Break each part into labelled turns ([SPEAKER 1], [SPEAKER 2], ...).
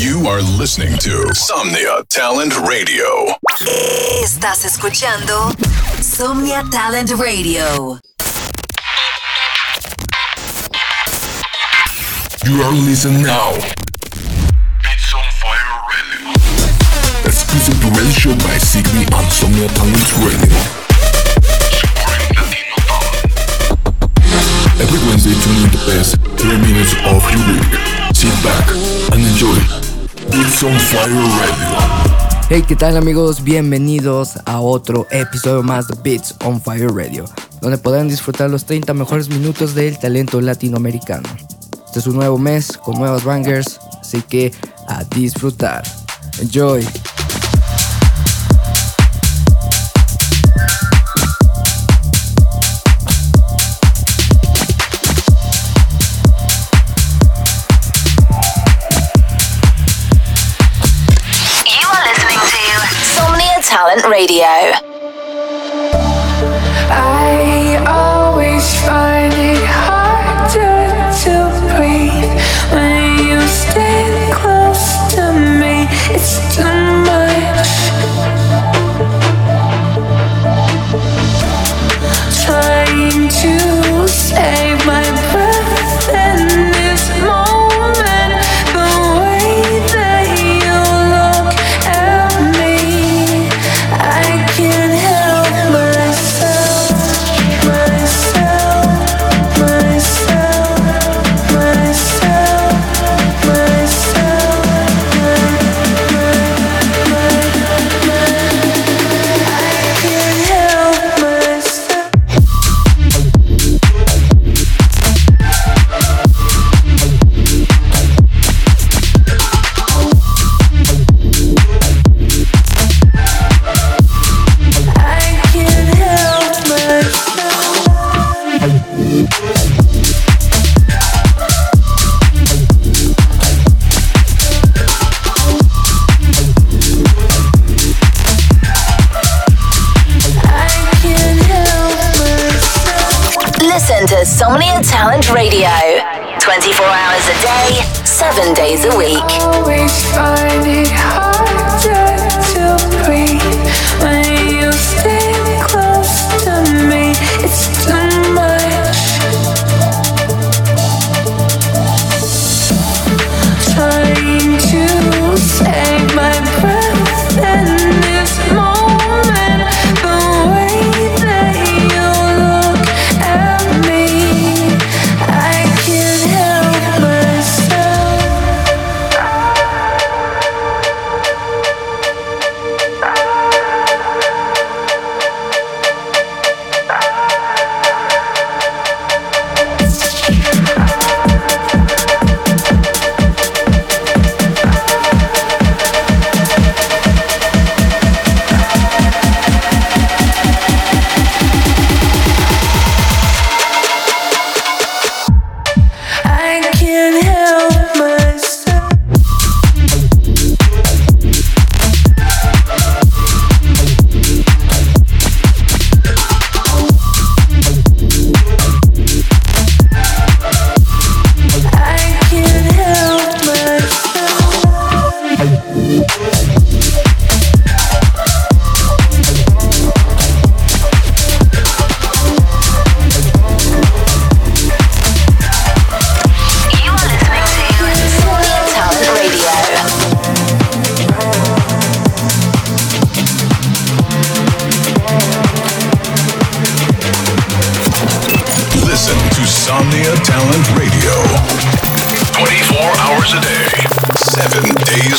[SPEAKER 1] You are listening to Somnia Talent Radio.
[SPEAKER 2] Estás escuchando Somnia Talent Radio.
[SPEAKER 1] You are listening now.
[SPEAKER 3] Beats on Fire Radio.
[SPEAKER 1] Exclusive to radio show by Signy on Somnia Talent Radio.
[SPEAKER 3] Supporting Latino talent.
[SPEAKER 1] Every Wednesday, tune in the best 3 minutes of your week. Sit back and enjoy. On Fire Radio.
[SPEAKER 4] Hey, ¿qué tal amigos? Bienvenidos a otro episodio más de Beats on Fire Radio, donde podrán disfrutar los 30 mejores minutos del talento latinoamericano. Este es un nuevo mes con nuevas bangers, así que a disfrutar. Enjoy.
[SPEAKER 2] Radio. 24 hours a day, 7 days a week.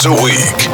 [SPEAKER 3] A
[SPEAKER 1] week.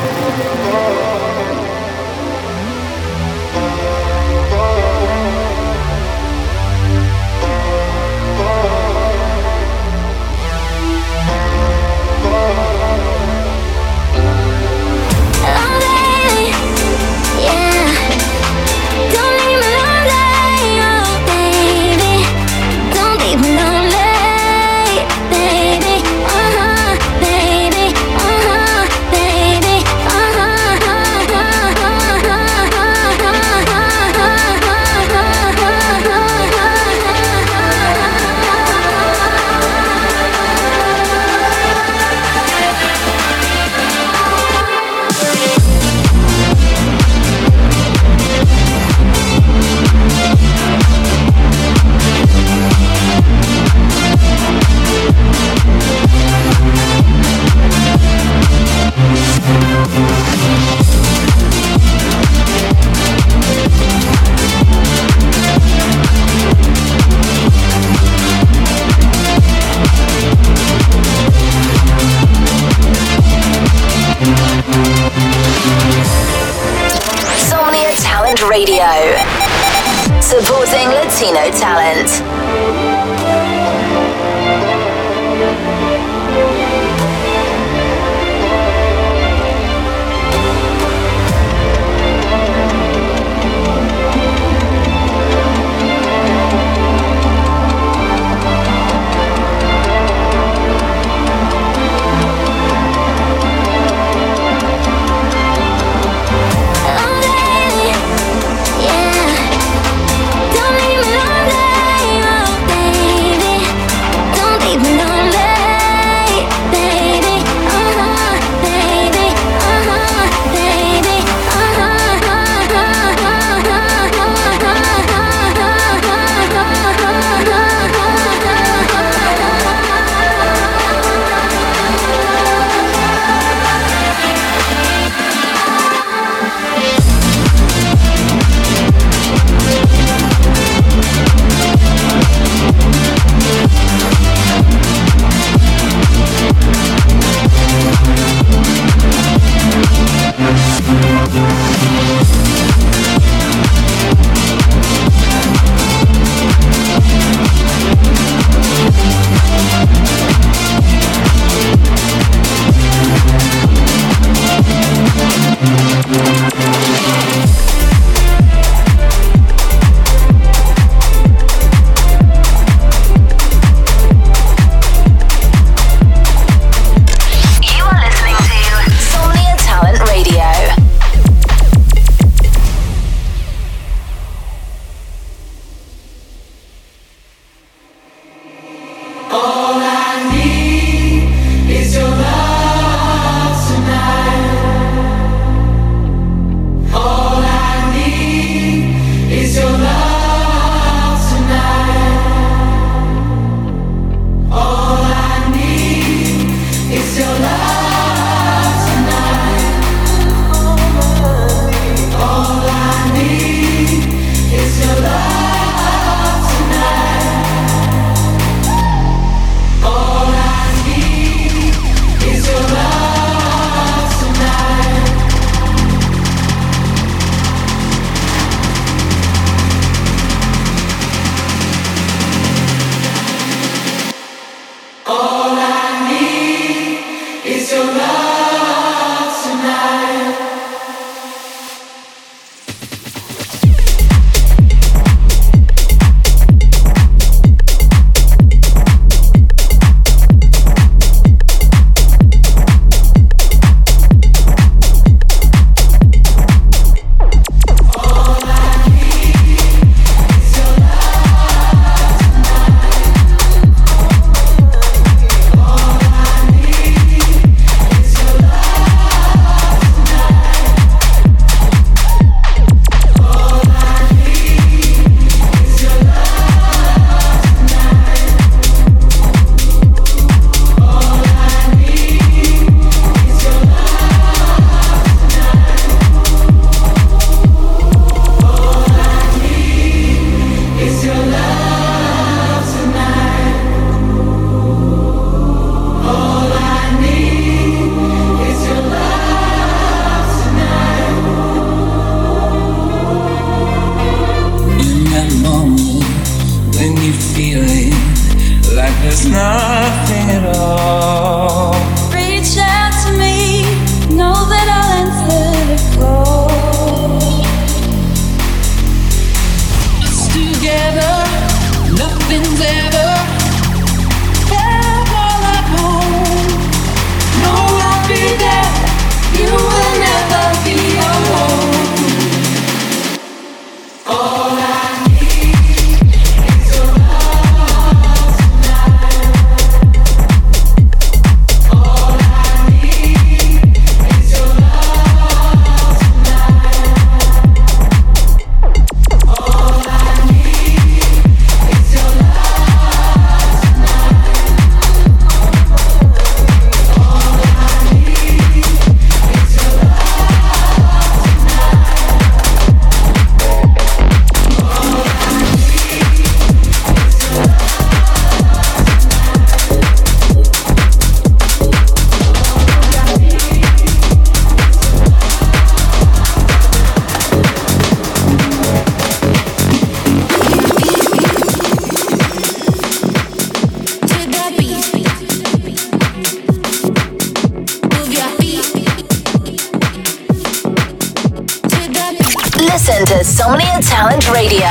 [SPEAKER 2] Listen to Somnia Talent Radio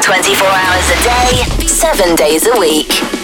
[SPEAKER 2] 24 hours a day, 7 days a week.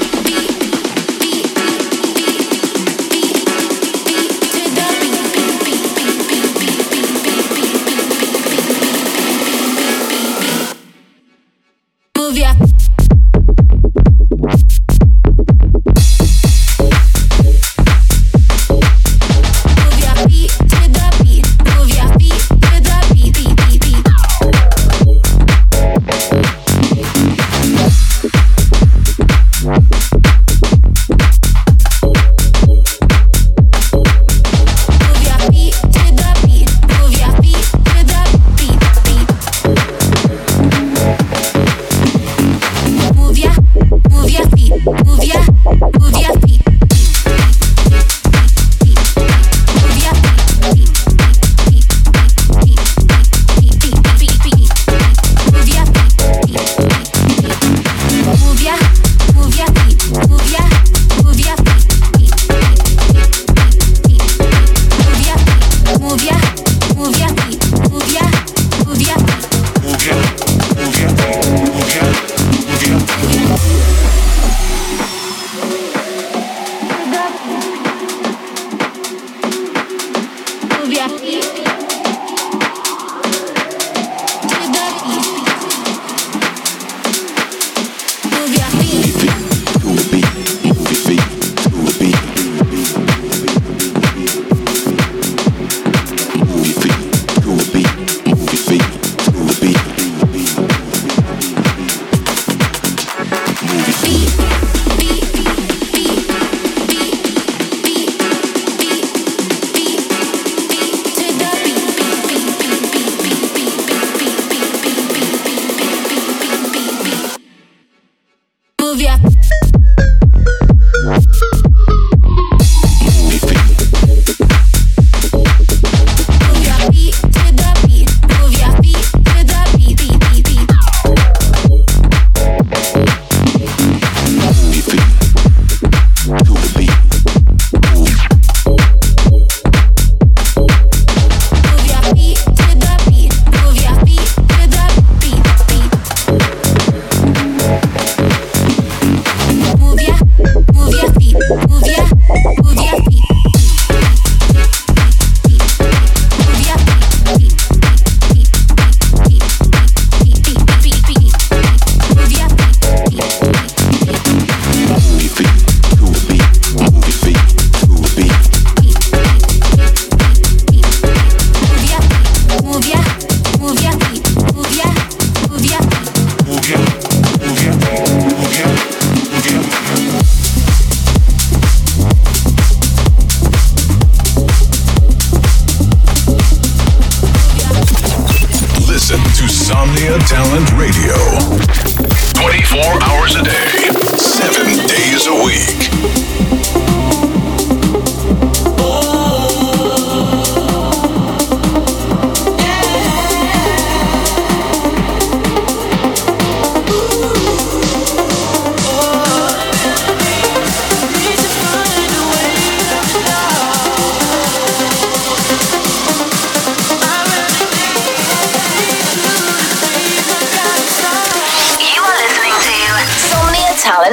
[SPEAKER 5] Us.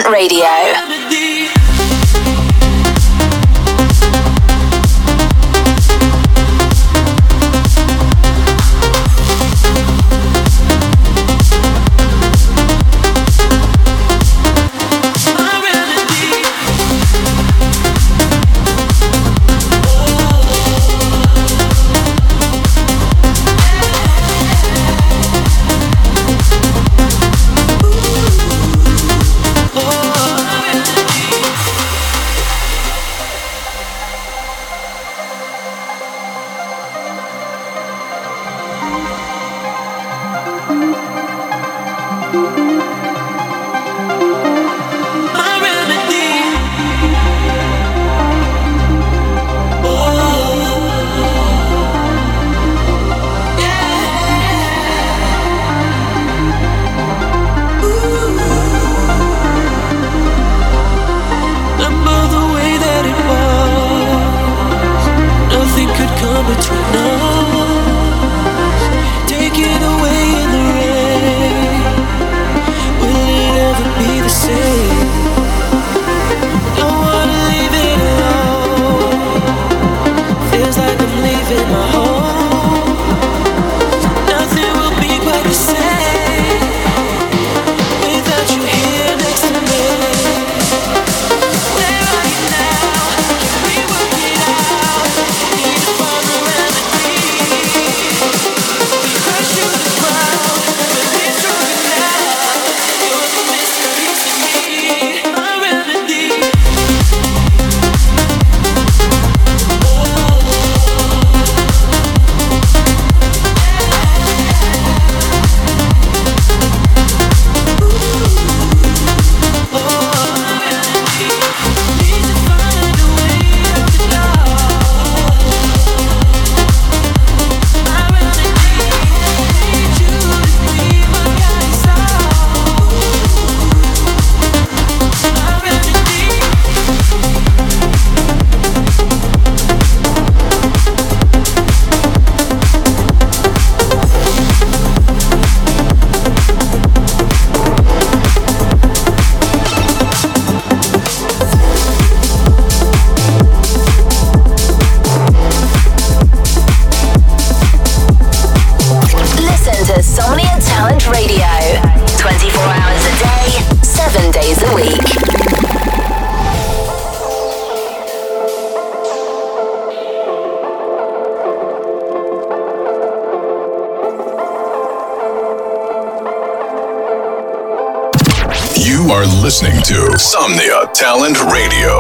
[SPEAKER 5] Take it
[SPEAKER 1] Somnia Talent Radio.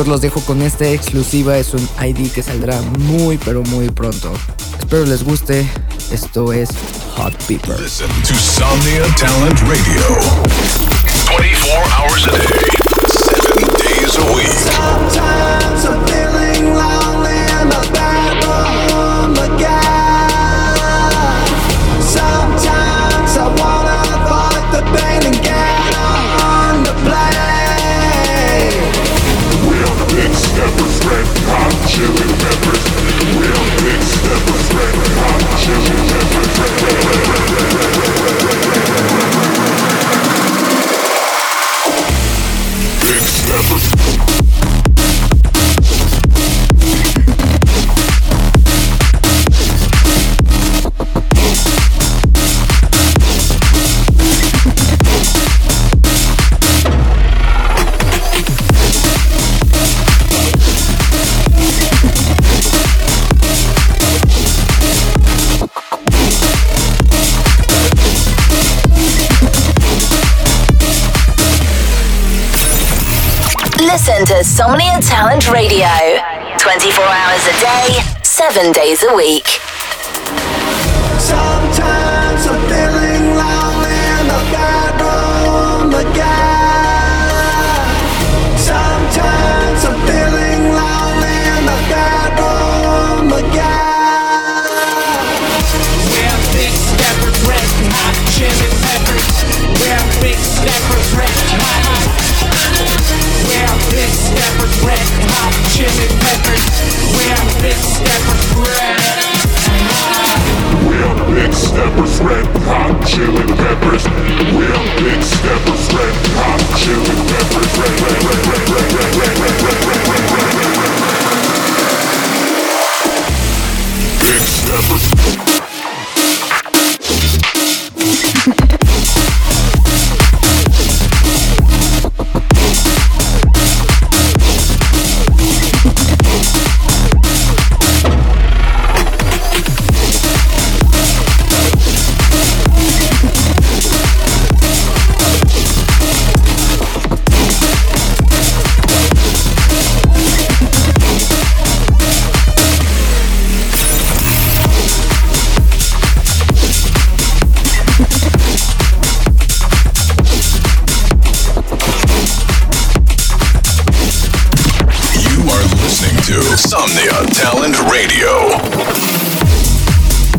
[SPEAKER 4] chicos, los dejo con esta exclusiva. Es un ID que saldrá muy, pero muy pronto. Espero les guste. Esto es Hot People.
[SPEAKER 3] Listen to Somnia Talent Radio. 24 hours a day, 7 days a week.
[SPEAKER 6] Sometimes I'm feeling lonely.
[SPEAKER 7] Listen to Somnia Talent Radio 24 hours a day, 7 days a week.
[SPEAKER 8] We
[SPEAKER 9] are big steppers, red. Red hot chili peppers. We
[SPEAKER 10] are big steppers, red hot chili peppers. Red, red, red, red, red, red, red.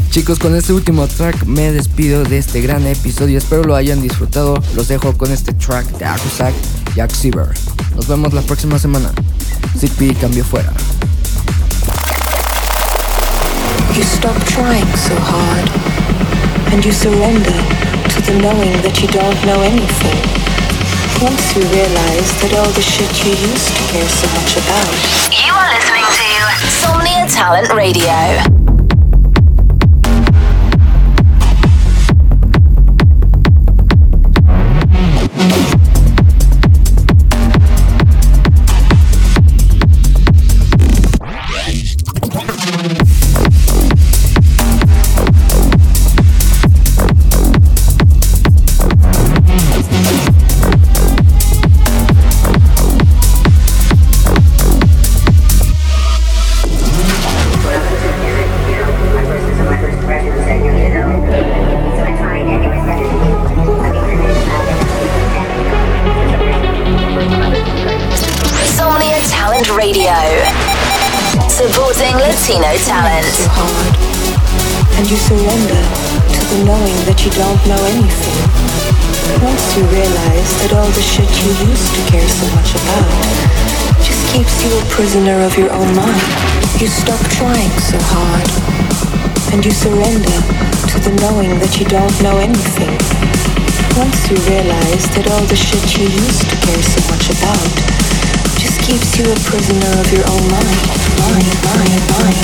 [SPEAKER 4] Chicos, con este último track me despido de este gran episodio. Espero lo hayan disfrutado. Los dejo con este track de Akusak y Axiver. Nos vemos la próxima semana. CP cambio fuera.
[SPEAKER 11] You stop trying so hard, and you surrender to the knowing that you don't know anything. Once you realize that all the shit you used to care so much about
[SPEAKER 7] You are listening Somnia Talent Radio.
[SPEAKER 11] prisoner of your own mind. You stop trying so hard. And you surrender to the knowing that you don't know anything. Once you realize that all the shit you used to care so much about just keeps you a prisoner of your own mind. mind, mind, mind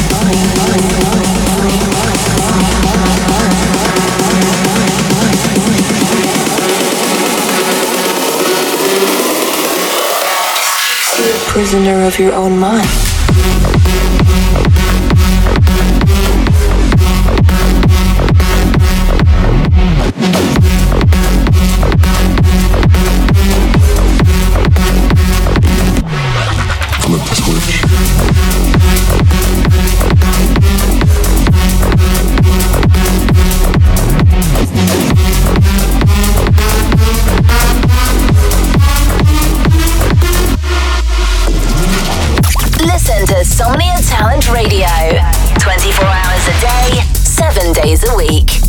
[SPEAKER 11] prisoner of your own mind.
[SPEAKER 7] Listen to Somnia Talent Radio 24 hours a day, 7 days a week.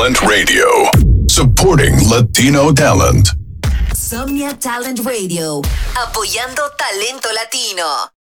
[SPEAKER 3] Talent Radio. Supporting Latino talent.
[SPEAKER 12] Somnia Talent Radio, apoyando talento latino.